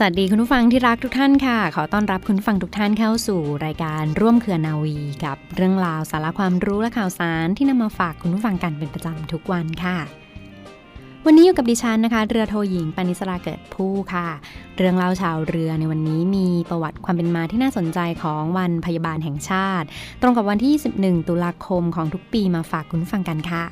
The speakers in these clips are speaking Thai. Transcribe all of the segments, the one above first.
สวัสดีคุณผู้ฟังที่รักทุกท่านค่ะ ขอต้อนรับคุณฟังทุกท่านเข้าสู่รายการร่วมเครือนาวี กับเรื่องราวสาระความรู้และข่าวสารที่นำมาฝากคุณผู้ฟังกันเป็นประจำทุกวันค่ะ วันนี้อยู่กับดิฉันนะคะ เรือโทหญิงปานิสราเกิดผู้ค่ะ เรื่องเล่าชาวเรือในวันนี้มีประวัติความเป็นมาที่น่าสนใจของวันพยาบาลแห่งชาติ ตรงกับวันที่ 21 ตุลาคมของทุกปีมาฝากคุณฟังกันค่ะ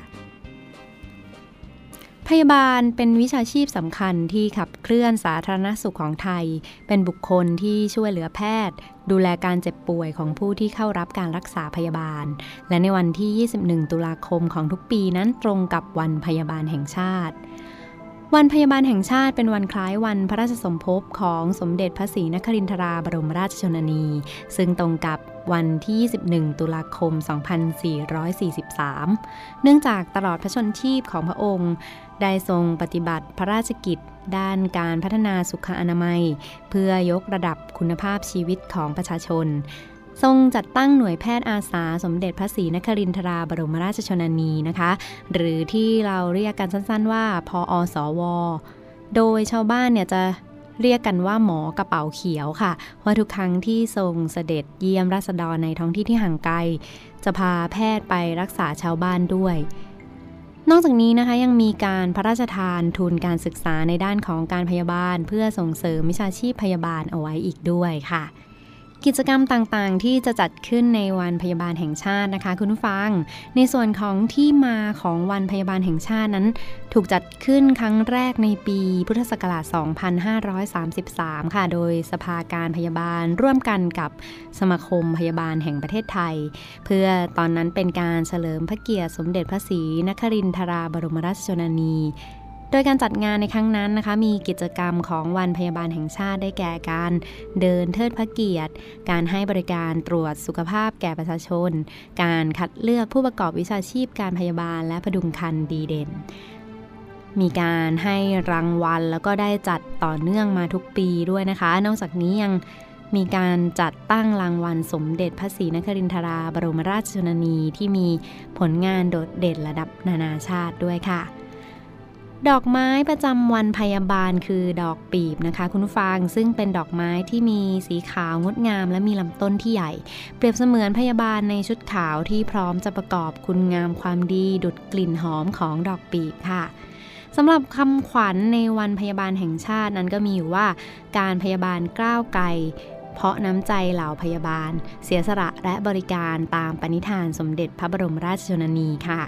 พยาบาลเป็นวิชาชีพสำคัญที่ขับเคลื่อนสาธารณสุขของไทย เป็นบุคคลที่ช่วยเหลือแพทย์ ดูแลการเจ็บป่วยของผู้ที่เข้ารับการรักษาพยาบาล และในวันที่ 21 ตุลาคมของทุกปีนั้นตรงกับวันพยาบาลแห่งชาติ วันพยาบาลแห่งชาติเป็นวันคล้ายวันพระราชสมภพของสมเด็จพระศรีนครินทราบรมราชชนนี ซึ่งตรงกับวันที่ 21 ตุลาคม 2443 เนื่องจากตลอดพระชนชีพของพระองค์ ได้ทรงปฏิบัติพระราชกิจ ด้านการพัฒนาสุขอนามัย เพื่อยกระดับคุณภาพชีวิตของประชาชน ทรงจัดตั้งหน่วยแพทย์อาสาสมเด็จพระศรีนครินทราบรมราชชนนีนะคะ หรือที่เราเรียกกันสั้นๆว่า พออสว โดยชาวบ้านเนี่ยจะเรียกกันว่าหมอกระเป๋าเขียวค่ะ ว่าทุกครั้งที่ทรงเสด็จเยี่ยมราษฎรในท้องที่ที่ห่างไกล จะพาแพทย์ไปรักษาชาวบ้านด้วย นอกจากนี้นะคะยังมีการพระราชทานทุนการศึกษาในด้านของการพยาบาล เพื่อส่งเสริมวิชาชีพพยาบาลเอาไว้อีกด้วยค่ะ กิจกรรมต่างๆ ที่จะจัดขึ้นในวันพยาบาลแห่งชาตินะคะ คุณผู้ฟัง ในส่วนของที่มาของวันพยาบาลแห่งชาตินั้น ถูกจัดขึ้นครั้งแรกในปีพุทธศักราช 2533 ค่ะ โดยสภาการพยาบาลร่วมกันกับสมาคมพยาบาลแห่งประเทศไทย เพื่อตอนนั้นเป็นการเฉลิมพระเกียรติสมเด็จพระศรีนครินทราบรมราชชนนี โดยการจัดงานในครั้งนั้นนะคะ มีกิจกรรมของวันพยาบาลแห่งชาติได้แก่การเดินเทิดพระเกียรติ การให้บริการตรวจสุขภาพแก่ประชาชน การคัดเลือกผู้ประกอบวิชาชีพการพยาบาลและพดุงคันดีเด่น มีการให้รางวัลแล้วก็ได้จัดต่อเนื่องมาทุกปีด้วยนะคะ นอกจากนี้ยังมีการจัดตั้งรางวัลสมเด็จพระศรีนครินทราบรมราชชนนีที่มีผลงานโดดเด่นระดับนานาชาติด้วยค่ะ ดอกไม้ประจำวันพยาบาลคือดอกปีบนะคะ คุณผู้ฟังซึ่งเป็นดอกไม้ที่มีสีขาวงดงาม และมีลำต้นที่ใหญ่ เปรียบเสมือนพยาบาลในชุดขาวที่พร้อมจะประกอบคุณงามความดีดุดกลิ่นหอมของดอกปีบค่ะสำหรับคำขวัญในวันพยาบาลแห่งชาตินั้นก็มีอยู่ว่า การพยาบาลกล้าวไกลเพราะน้ำใจเหล่าพยาบาล เสียสละและบริการตามปณิธานสมเด็จพระบรมราชชนนีค่ะ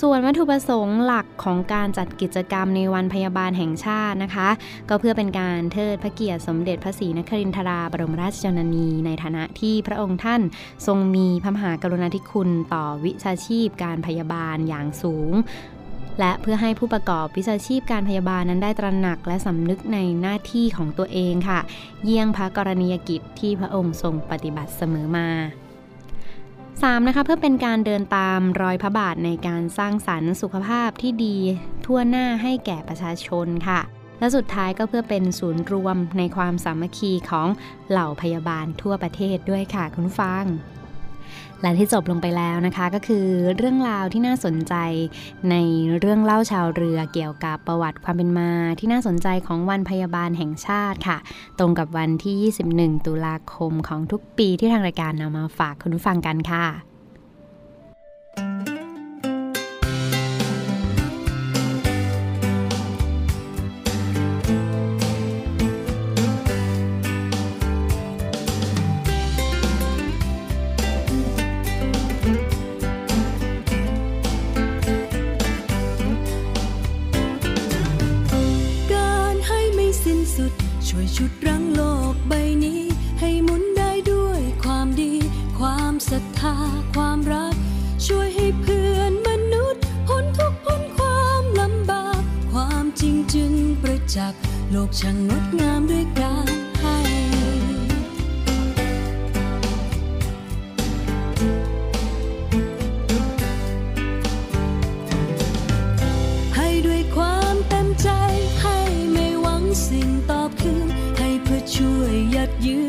ส่วนวัตถุประสงค์หลักของการจัดกิจกรรมในวันพยาบาลแห่งชาตินะคะ ก็เพื่อเป็นการเทิดพระเกียรติสมเด็จพระศรีนครินทราบรมราชชนนีในฐานะที่พระองค์ท่านทรงมีพระมหากรุณาธิคุณต่อวิชาชีพการพยาบาลอย่างสูงและเพื่อให้ผู้ประกอบวิชาชีพการพยาบาลนั้นได้ตระหนักและสำนึกในหน้าที่ของตัวเองค่ะ เยี่ยงพระกรณียกิจที่พระองค์ทรงปฏิบัติเสมอมา 3. นะคะเพื่อเป็นการเดินตามรอยพระบาทในการสร้างสรรค์สุขภาพที่ดีทั่วหน้าให้แก่ประชาชนค่ะ และสุดท้ายก็เพื่อเป็นศูนย์รวมในความสามัคคีของเหล่าพยาบาลทั่วประเทศด้วยค่ะคุณฟัง และที่จบลงไปแล้วนะคะก็คือเรื่องราวที่น่าสนใจในเรื่องเล่าชาวเรือเกี่ยวกับประวัติความเป็นมาที่น่าสนใจของวันพยาบาลแห่งชาติค่ะ ตรงกับวันที่ 21 ตุลาคมของทุกปีที่ทางรายการนำมาฝากคุณผู้ฟังกันค่ะ สุด ช่วยชุดรั้งโลกใบนี้ ให้หมุนได้ด้วยความดี ความศรัทธา ความรัก ช่วยให้เพื่อนมนุษย์พ้นทุกพ้นความลำบาก ความจริงจึงประจักษ์โลกช่างงดงามด้วยกัน that you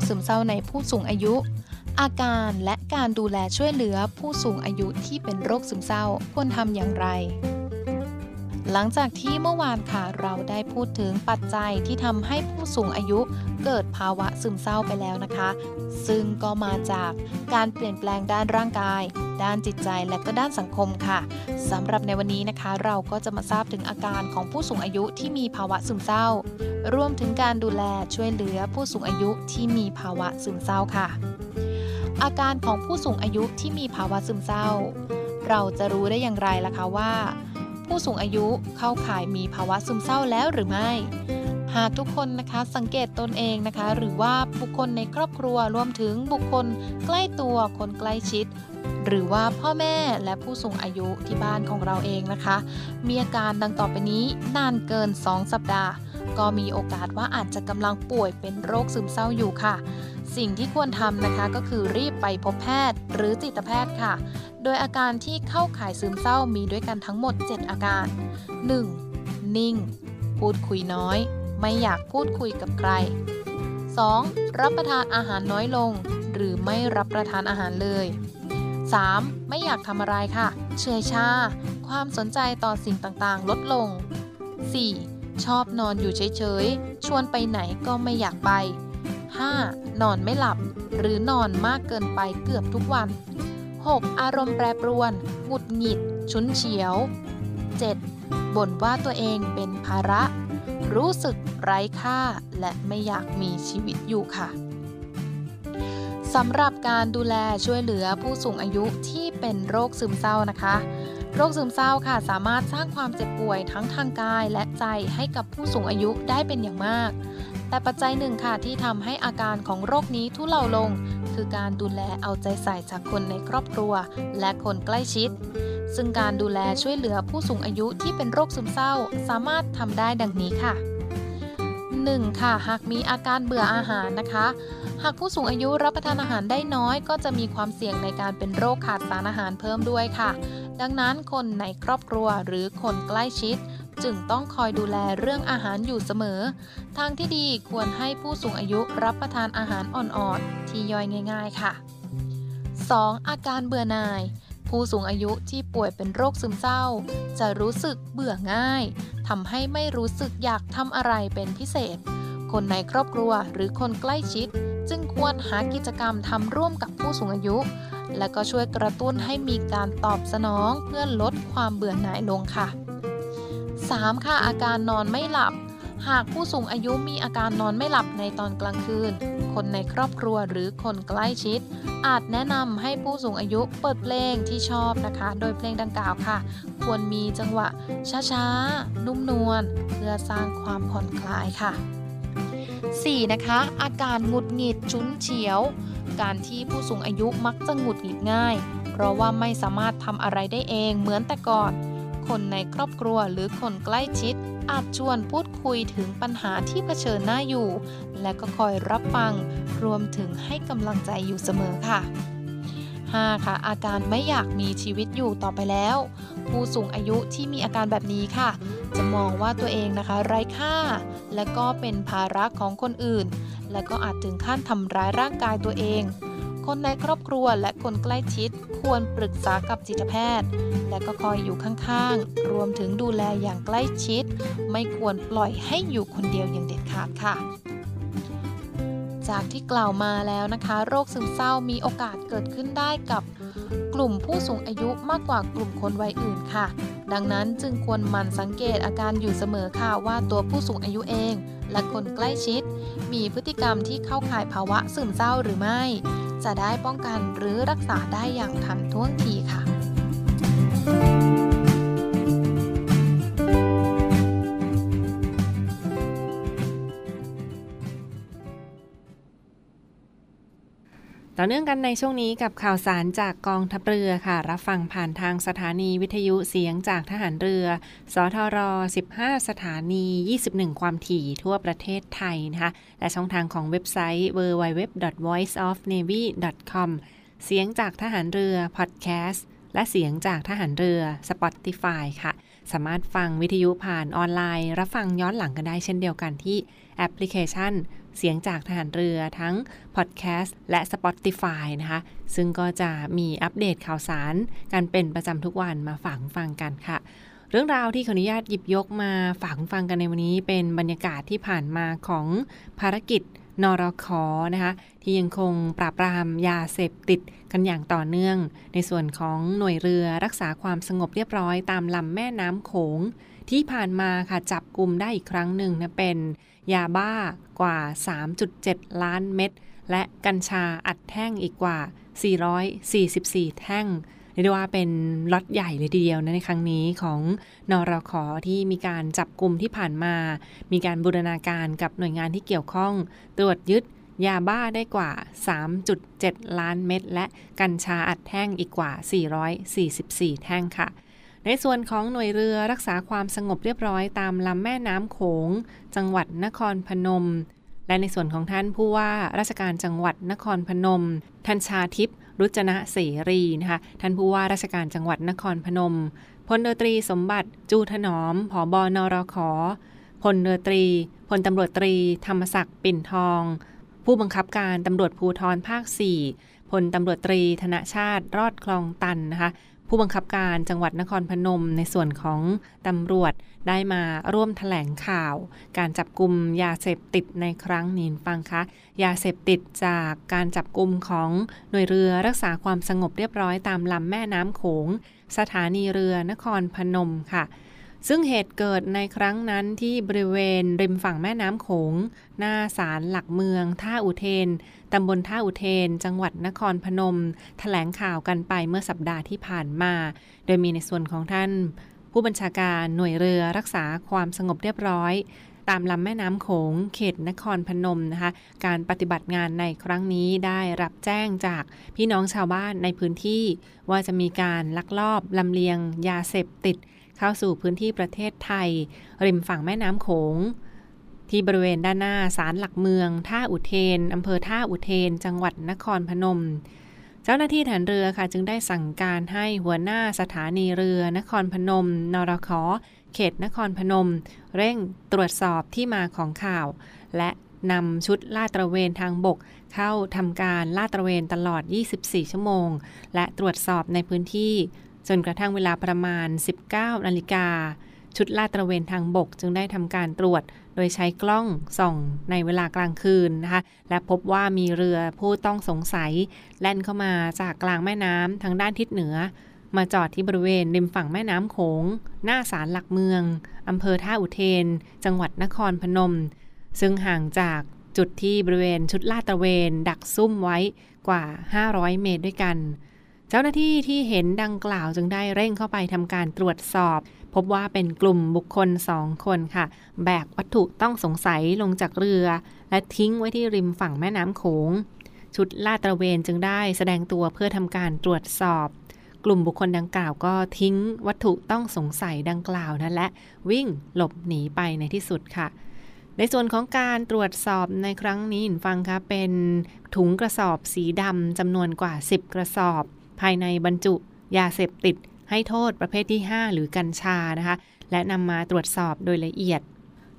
คซึมเศร้าในผู้สูงอายุ อาการและการดูแลช่วยเหลือผู้สูงอายุที่เป็นโรคซึมเศร้าควรทำอย่างไร หลังจากที่เมื่อวานค่ะเราได้พูดถึงปัจจัยที่ทำให้ผู้สูงอายุเกิดภาวะซึมเศร้าไปแล้วนะคะ ซึ่งก็มาจากการเปลี่ยนแปลงด้านร่างกาย ด้านจิตใจและก็ด้านสังคมค่ะสำหรับในวันนี้นะคะ เราก็จะมาทราบถึงอาการของผู้สูงอายุที่มีภาวะซึมเศร้า รวมถึงการดูแลช่วยเหลือผู้สูงอายุที่มีภาวะซึมเศร้าค่ะ อาการของผู้สูงอายุที่มีภาวะซึมเศร้า เราจะรู้ได้อย่างไรล่ะคะว่า ผู้สูงอายุเข้าข่ายมีภาวะซึมเศร้าแล้วหรือไม่ หากทุกคนนะคะสังเกตตนเองนะคะ หรือว่าบุคคลในครอบครัวรวมถึงบุคคลใกล้ตัวคนใกล้ชิด หรือว่าพ่อแม่และผู้สูงอายุที่บ้านของเราเองนะคะ มีอาการดังต่อไปนี้นานเกิน 2 สัปดาห์ ก็มีโอกาสว่าอาจจะกำลังป่วยเป็นโรคซึมเศร้าอยู่ค่ะ สิ่งที่ควรทำนะคะก็คือรีบไปพบแพทย์หรือจิตแพทย์ค่ะ โดยอาการที่เข้าข่ายซึมเศร้ามีด้วยกันทั้งหมด 7 อาการ 1. นิ่ง พูดคุยน้อย ไม่อยากพูดคุยกับใคร 2. รับประทานอาหารน้อยลง หรือไม่รับประทานอาหารเลย 3. ไม่อยากทำอะไรค่ะ เฉยชา ความสนใจต่อสิ่งต่างๆ ลดลง 4. ชอบนอนอยู่เฉยๆ ชวนไปไหนก็ไม่อยากไป 5. นอนไม่หลับ หรือนอนมากเกินไปเกือบทุกวัน 6. อารมณ์แปรปรวนหงุดหงิด ชุนเฉียว 7. บ่นว่าตัวเองเป็นภาระ รู้สึกไร้ค่าและไม่อยากมีชีวิตอยู่ค่ะสำหรับการดูแลช่วยเหลือผู้สูงอายุที่เป็นโรคซึมเศร้านะคะ โรคซึมเศร้าค่ะ สามารถสร้างความเจ็บป่วยทั้งทางกายและใจให้กับผู้สูงอายุได้เป็นอย่างมาก แต่ปัจจัยหนึ่งค่ะที่ทำให้อาการของโรคนี้ทุเลาลง คือการดูแลเอาใจใส่จากคนในครอบครัว และคนใกล้ชิด ซึ่งการดูแลช่วยเหลือผู้สูงอายุที่เป็นโรคซึมเศร้า สามารถทำได้ดังนี้ค่ะ 1. ค่ะ หากมีอาการเบื่ออาหารนะคะ หากผู้สูงอายุรับประทานอาหารได้น้อย ก็จะมีความเสี่ยงในการเป็นโรคขาดสารอาหารเพิ่มด้วยค่ะ ดังนั้นคนในครอบครัวหรือคนใกล้ชิด จึงต้องคอยดูแลเรื่องอาหารอยู่เสมอ ทางที่ดีควรให้ผู้สูงอายุรับประทานอาหารอ่อนๆ ที่ย่อยง่าย ๆ ค่ะ 2. อาการเบื่อหน่าย ผู้สูงอายุที่ป่วยเป็นโรคซึมเศร้า จะรู้สึกเบื่อง่ายทำให้ไม่รู้สึกอยากทำอะไรเป็นพิเศษ คนในครอบครัวหรือคนใกล้ชิด จึงควรหากิจกรรมทำร่วมกับผู้สูงอายุ และก็ช่วยกระตุ้นให้มีการตอบสนองเพื่อลดความเบื่อหน่ายลงค่ะ 3. ค่ะอาการนอนไม่หลับ หากผู้สูงอายุมีอาการนอนไม่หลับในตอนกลางคืน คนในครอบครัวหรือคนใกล้ชิด อาจแนะนำให้ผู้สูงอายุเปิดเพลงที่ชอบนะคะ โดยเพลงดังกล่าวค่ะ ควรมีจังหวะช้าๆ นุ่มนวลเพื่อสร้างความผ่อนคลายค่ะ 4. นะคะ อาการหงุดหงิดฉุนเฉียว การที่ผู้สูงอายุมักจะหงุดหงิดง่าย เพราะว่าไม่สามารถทำอะไรได้เองเหมือนแต่ก่อน คนในครอบครัวหรือคนใกล้ชิด อาจชวนพูดคุยถึงปัญหาที่เผชิญหน้าอยู่ และก็คอยรับฟัง รวมถึงให้กำลังใจอยู่เสมอค่ะ 5. ค่ะ อาการไม่อยากมีชีวิตอยู่ต่อไปแล้ว ผู้สูงอายุที่มีอาการแบบนี้ค่ะ จะมองว่าตัวเองนะคะ ไร้ค่า และก็เป็นภาระของคนอื่น และก็อาจถึงขั้นทำร้ายร่างกายตัวเอง คนในครอบครัวและคนใกล้ชิดควรปรึกษากับจิตแพทย์ และก็คอยอยู่ข้างๆ รวมถึงดูแลอย่างใกล้ชิด ไม่ควรปล่อยให้อยู่คนเดียวอย่างเด็ดขาดค่ะ จากที่กล่าวมาแล้วนะคะ โรคซึมเศร้ามีโอกาสเกิดขึ้นได้กับกลุ่มผู้สูงอายุมากกว่ากลุ่มคนวัยอื่นค่ะ ดังนั้นจึงควรหมั่นสังเกตอาการอยู่เสมอค่ะว่าตัวผู้สูงอายุเอง และคนใกล้ชิด มีพฤติกรรมที่เข้าข่ายภาวะซึมเศร้าหรือไม่ จะได้ป้องกันหรือรักษาได้อย่างทันท่วงทีค่ะ ต่อเนื่องกันในช่วงนี้กับข่าวสารจากกองทัพเรือค่ะ รับฟังผ่านทางสถานีวิทยุเสียงจากทหารเรือ สทร 15 สถานี 21 ความถี่ทั่วประเทศไทยนะคะ และช่องทางของเว็บไซต์ www.voiceofnavy.com เสียงจากทหารเรือพอดแคสต์และเสียงจากทหารเรือ Spotify ค่ะ สามารถฟังวิทยุผ่านออนไลน์ รับฟังย้อนหลังกันได้เช่นเดียวกันที่แอปพลิเคชัน เสียงจากทหารเรือทั้งพอดแคสต์และ Spotify นะคะ ซึ่งก็จะมีอัปเดตข่าวสารกันเป็นประจำทุกวันมาฝากฟังกันค่ะ เรื่องราวที่ขออนุญาตหยิบยกมาฝากฟังกันในวันนี้ เป็นบรรยากาศที่ผ่านมาของภารกิจนรคนะคะที่ยังคงปราบปรามยาเสพติดกันอย่างต่อเนื่อง ในส่วนของหน่วยเรือรักษาความสงบเรียบร้อยตามลำแม่น้ำโขง ที่ผ่านมาค่ะจับกลุ่มได้อีกครั้งหนึ่งนะเป็นยาบ้ากว่า 3.7 ล้านเม็ดและกัญชาอัดแท่งอีกกว่า 444 แท่งเรียกได้ว่าเป็นล็อตใหญ่เลยทีเดียวนะในครั้งนี้ของนอรขอที่มีการจับกลุ่มที่ผ่านมา มีการบูรณาการกับหน่วยงานที่เกี่ยวข้อง ตรวจยึดยาบ้าได้กว่า 3.7 ล้านเม็ดและกัญชาอัดแท่งอีกกว่า 444 แท่งค่ะ ในส่วนของหน่วยเรือรักษาความสงบเรียบร้อยตามลำแม่น้ำโขง จังหวัดนครพนม และในส่วนของท่านผู้ว่าราชการจังหวัดนครพนม ท่านชาทิพย์รุจนะเสรีนะคะ ท่านผู้ว่าราชการจังหวัดนครพนม พลเรือตรีสมบัติจูถนอมผอบอนรขอพลเรือตรี พลตำรวจตรี ธรรมศักดิ์ปิ่นทอง ผู้บังคับการตำรวจภูทรภาค 4พลตำรวจตรีธนชาติรอดคลองตันนะคะ ผู้บังคับการจังหวัดนครพนม ในส่วนของตำรวจได้มาร่วมถแถลงข่าว การจับกลุ่มยาเสพติดในครั้งนี้ฟังคะยาเสพติดจากการจับกลุ่มของหน่วยเรือรักษาความสงบเรียบร้อยตามลำแม่น้ำโขง สถานีเรือนครพนมค่ะซึ่งเหตุเกิดในครั้งนั้นที่บริเวณริมฝั่งแม่น้ำโขง หน้าศาลหลักเมืองท่าอุเทน ตำบลท่าอุเทน จังหวัดนครพนมถแถลงข่าวกันไปเมื่อสัปดาห์ที่ผ่านมา โดยมีในส่วนของท่าน ผู้บัญชาการหน่วยเรือรักษาความสงบเรียบร้อยตามลำแม่น้ำโขงเขตนครพนมนะคะ การปฏิบัติงานในครั้งนี้ได้รับแจ้งจากพี่น้องชาวบ้านในพื้นที่ ว่าจะมีการลักลอบลำเลียงยาเสพติด เข้าสู่พื้นที่ประเทศไทย ริมฝั่งแม่น้ำโขง ที่บริเวณด้านหน้าศาลหลักเมือง ท่าอุเทนอำเภอท่าอุเทน จังหวัดนครพนม เจ้าหน้าที่ฐานเรือค่ะจึงได้สั่งการให้หัวหน้าสถานีเรือนครพนม นรขอเขตนครพนม เร่งตรวจสอบที่มาของข่าว และนำชุดลาดตระเวนทางบก เข้าทำการลาดตระเวนตลอด 24 ชั่วโมง และตรวจสอบในพื้นที่ จนกระทั่งเวลาประมาณ 19 นาฬิกาชุดลาดตระเวนทางบกจึงได้ทำการตรวจ โดยใช้กล้องส่องในเวลากลางคืนนะคะ และพบว่ามีเรือผู้ต้องสงสัย แล่นเข้ามาจากกลางแม่น้ำทางด้านทิศเหนือ มาจอดที่บริเวณริมฝั่งแม่น้ำโขง หน้าศาลหลักเมืองอำเภอท่าอุเทน จังหวัดนครพนม ซึ่งห่างจากจุดที่บริเวณชุดลาดตระเวน ดักซุ่มไว้กว่า 500 เมตรด้วยกัน เจ้าหน้าที่ที่เห็นดังกล่าวจึงได้เร่งเข้าไปทำการตรวจสอบ พบว่าเป็นกลุ่มบุคคลสองคนค่ะ แบกวัตถุต้องสงสัยลงจากเรือ และทิ้งไว้ที่ริมฝั่งแม่น้ำโขง ชุดลาดตระเวนจึงได้แสดงตัวเพื่อทำการตรวจสอบ กลุ่มบุคคลดังกล่าวก็ทิ้งวัตถุต้องสงสัยดังกล่าวนั้นและ วิ่งหลบหนีไปในที่สุดค่ะในส่วนของการตรวจสอบในครั้งนี้ฟังคะเป็นถุงกระสอบสีดำจำนวนกว่า 10 กระสอบ ภายในบรรจุยาเสพติด ให้โทษประเภทที่ 5 หรือกัญชานะคะ และนำมาตรวจสอบโดยละเอียด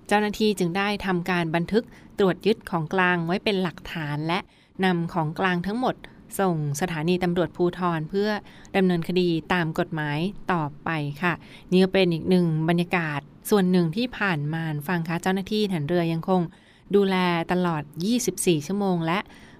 เจ้าหน้าที่จึงได้ทำการบันทึกตรวจยึดของกลางไว้เป็นหลักฐานและนำของกลางทั้งหมด ส่งสถานีตำรวจภูทรเพื่อดำเนินคดีตามกฎหมายต่อไปค่ะ นี่ก็เป็นอีกหนึ่งบรรยากาศส่วนหนึ่งที่ผ่านมาฟังคะเจ้าหน้าที่ฐานเรือยังคง ดูแลตลอด 24 ชั่วโมงและ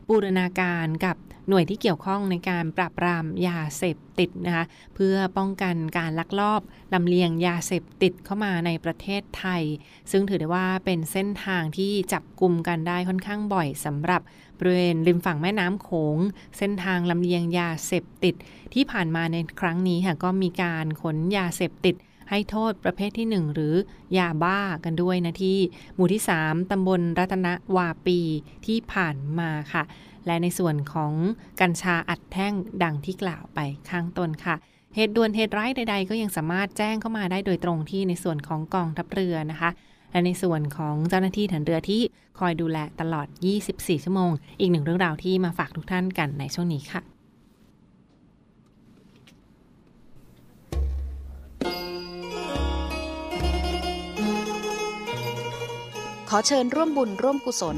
บูรณาการกับ หน่วยที่เกี่ยวข้องในการปราบปรามยาเสพติดนะคะเพื่อป้องกันการลักลอบลำเลียงยาเสพติดเข้ามาในประเทศไทย ซึ่งถือได้ว่าเป็นเส้นทางที่จับกลุ่มกันได้ค่อนข้างบ่อยสำหรับบริเวณริมฝั่งแม่น้ำโขง เส้นทางลำเลียงยาเสพติด ที่ผ่านมาในครั้งนี้ค่ะก็มีการขนยาเสพติดให้โทษประเภทที่ 1 หรือยาบ้ากันด้วยนะที่ หมู่ที่ 3ตำบลรัตนวาปีที่ผ่านมาค่ะ และในส่วนของกัญชาอัดแท่งดังที่กล่าวไปข้างต้นค่ะ เหตุด่วนเหตุร้ายใด ๆ ก็ยังสามารถแจ้งเข้ามาได้โดยตรงที่ในส่วนของกองทัพเรือนะคะ และในส่วนของเจ้าหน้าที่ฐานเรือที่คอยดูแลตลอด 24 ชั่วโมง อีกหนึ่งเรื่องราวที่มาฝากทุกท่านกันในช่วงนี้ค่ะขอเชิญร่วมบุญร่วมกุศล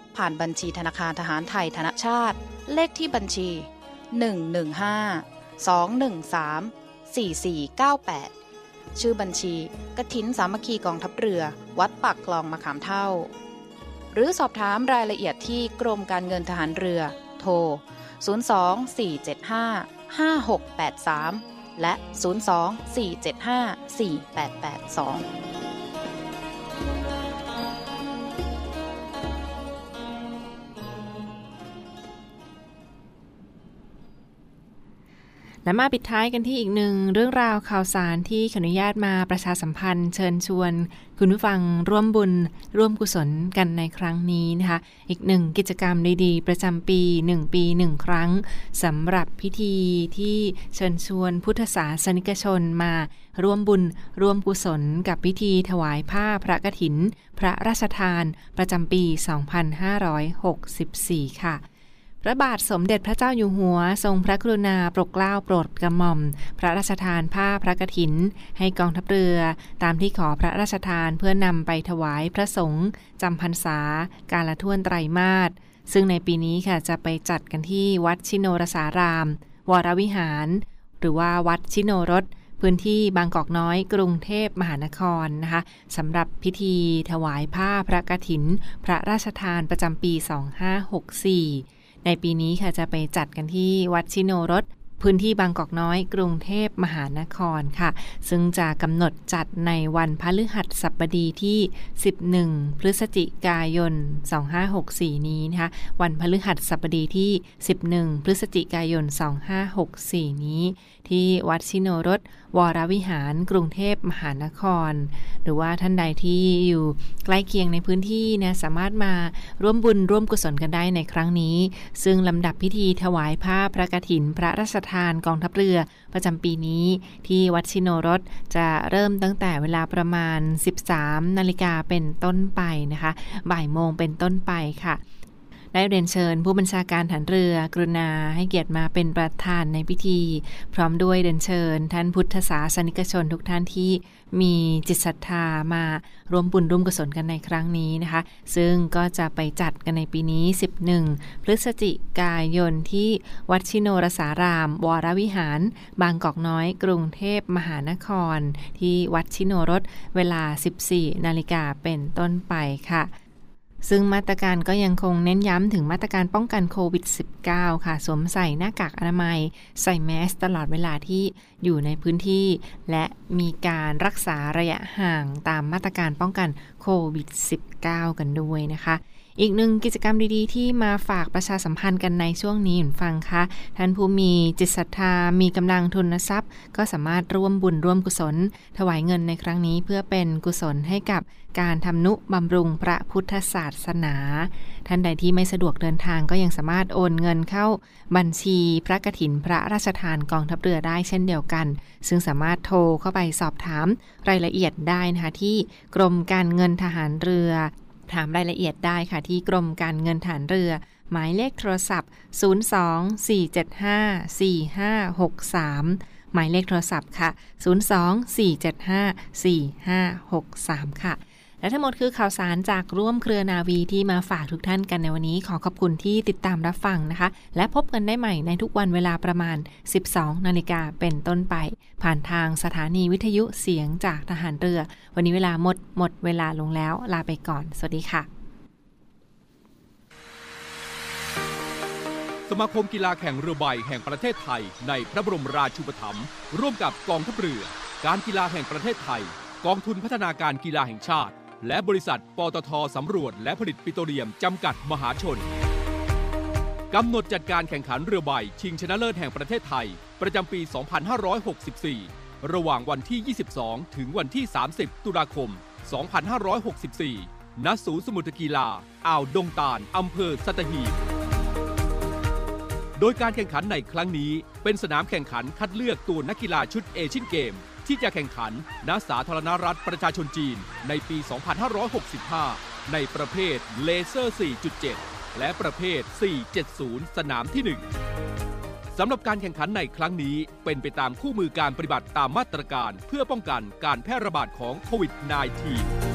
ผ่านบัญชีธนาคารทหารไทยธนชาติ เลขที่บัญชี 115 213 4498 ชื่อบัญชีกระถินสามัคคีกองทัพเรือ วัดปากคลองมะขามเท่า หรือสอบถามรายละเอียดที่กรมการเงินทหารเรือ โทร 024755683 และ 024754882 และมาปิดท้ายกันที่อีกหนึ่งเรื่องราวข่าวสารที่ขออนุญาตมาประชาสัมพันธ์ เชิญชวน คุณผู้ฟังร่วมบุญ ร่วมกุศลกันในครั้งนี้นะคะ อีกหนึ่งกิจกรรมดีๆ ประจำปี 1 ปี 1 ครั้งสำหรับพิธีที่เชิญชวนพุทธศาสนิกชนมาร่วมบุญ ร่วมกุศลกับพิธีถวายผ้าพระกฐิน พระราชทาน ประจำปี 2564 ค่ะ พระบาทสมเด็จพระเจ้าอยู่หัว ทรงพระกรุณาโปรดเกล้าโปรดกระหม่อม พระราชทานผ้าพระกฐิน ให้กองทัพเรือ ตามที่ขอพระราชทานเพื่อนำไปถวายพระสงฆ์จำพรรษา การละท่วนไตรมาสซึ่งในปีนี้ค่ะจะไปจัดกันที่วัดชิโนรสาราม วรวิหาร หรือว่าวัดชิโนรสพื้นที่บางกอกน้อยกรุงเทพมหานครนะคะสำหรับพิธีถวายผ้าพระกฐิน พระราชทานประจำปี 2564 ในปีนี้ค่ะจะไปจัดกันที่วัดชิโนรสพื้นที่บางกอกน้อยกรุงเทพมหานครค่ะ ซึ่งจะกำหนดจัดในวันพฤหัสบดีที่ 11 พฤศจิกายน 2564 นี้นะคะ วันพฤหัสบดีที่ 11 พฤศจิกายน 2564 นี้ที่วัดชิโนรสวรวิหาร กรุงเทพมหานคร หรือว่าท่านใดที่อยู่ใกล้เคียงในพื้นที่นะสามารถมาร่วมบุญร่วมกุศลกันได้ในครั้งนี้ ซึ่งลำดับพิธีถวายผ้าพระกฐิน พระราชทานกองทัพเรือประจำปีนี้ ที่วัดชิโนรสจะเริ่มตั้งแต่เวลาประมาณ 13 นาฬิกาเป็นต้นไปนะคะ บ่ายโมงเป็นต้นไปค่ะ ได้เรียนเชิญ ผู้บัญชาการฐานเรือ กรุณาให้เกียรติมาเป็นประธานในพิธี พร้อมด้วยเรียนเชิญ ท่านพุทธศาสนิกชนทุกท่านที่มีจิตศรัทธามาร่วมบุญร่วมกุศลกันในครั้งนี้นะคะ ซึ่งก็จะไปจัดกันในปีนี้ 11 พฤศจิกายนที่วัดชิโนรสาราม วรวิหาร บางกอกน้อย กรุงเทพมหานคร ที่วัดชิโนรสเวลา 14 นาฬิกาเป็นต้นไปค่ะ ซึ่งมาตรการก็ยังคงเน้นย้ำถึงมาตรการป้องกันโควิด -19 ค่ะ สวมใส่หน้ากากอนามัย ใส่แมสตลอดเวลาที่อยู่ในพื้นที่ และมีการรักษาระยะห่างตามมาตรการป้องกันโควิด -19 กันด้วยนะคะ อีกหนึ่งกิจกรรมดีๆ ที่มาฝากประชาสัมพันธ์กันในช่วงนี้หนุนฟังคะท่านผู้มีจิตศรัทธา มีกำลังทุนทรัพย์ ก็สามารถร่วมบุญร่วมกุศล ถวายเงินในครั้งนี้เพื่อเป็นกุศลให้กับการทำนุบำรุงพระพุทธศาสนา ท่านใดที่ไม่สะดวกเดินทางก็ยังสามารถโอนเงินเข้าบัญชีพระกฐินพระราชทานกองทัพเรือได้เช่นเดียวกัน ซึ่งสามารถโทรเข้าไปสอบถามรายละเอียดได้นะคะที่กรมการเงินทหารเรือ ถามรายละเอียดได้ค่ะที่กรมการเงินฐานเรือ หมายเลขโทรศัพท์ 024754563 หมายเลขโทรศัพท์ค่ะ 024754563 ค่ะ และทั้งหมดคือข่าวสารจากร่วมเครือนาวีที่มาฝากทุกท่านกันในวันนี้ ขอขอบคุณที่ติดตามรับฟังนะคะ และพบกันได้ใหม่ในทุกวันเวลาประมาณ 12 นาฬิกาเป็นต้นไป ผ่านทางสถานีวิทยุเสียงจากทหารเรือ วันนี้เวลาหมดหมดเวลาลงแล้วลาไปก่อน สวัสดีค่ะ สมาคมกีฬาแข่งเรือใบแห่งประเทศไทย ในพระบรมราชูปถัมภ์ร่วมกับกองทัพเรือ การกีฬาแห่งประเทศไทย กองทุนพัฒนาการกีฬาแห่งชาติ และบริษัทปตทสำรวจและผลิตปิโตรเลียม จำกัดมหาชน กำหนดจัดการแข่งขันเรือใบ ชิงชนะเลิศแห่งประเทศไทย ประจำปี 2564 ระหว่างวันที่ 22 ถึงวันที่ 30 ตุลาคม 2564 ณ ศูนย์สมุทรกีฬา อ่าวดงตาล อำเภอสัตหีบ โดยการแข่งขันในครั้งนี้ เป็นสนามแข่งขันคัดเลือกตัวนักกีฬาชุดเอเชียนเกม ที่จะแข่งขันณสาธารณรัฐประชาชนจีนในปี 2565 ในประเภทเลเซอร์ 4.7 และประเภท 470 สนามที่ 1 สำหรับการแข่งขันในครั้งนี้เป็นไปตามคู่มือการปฏิบัติตามมาตรการเพื่อป้องกันการแพร่ระบาดของโควิด -19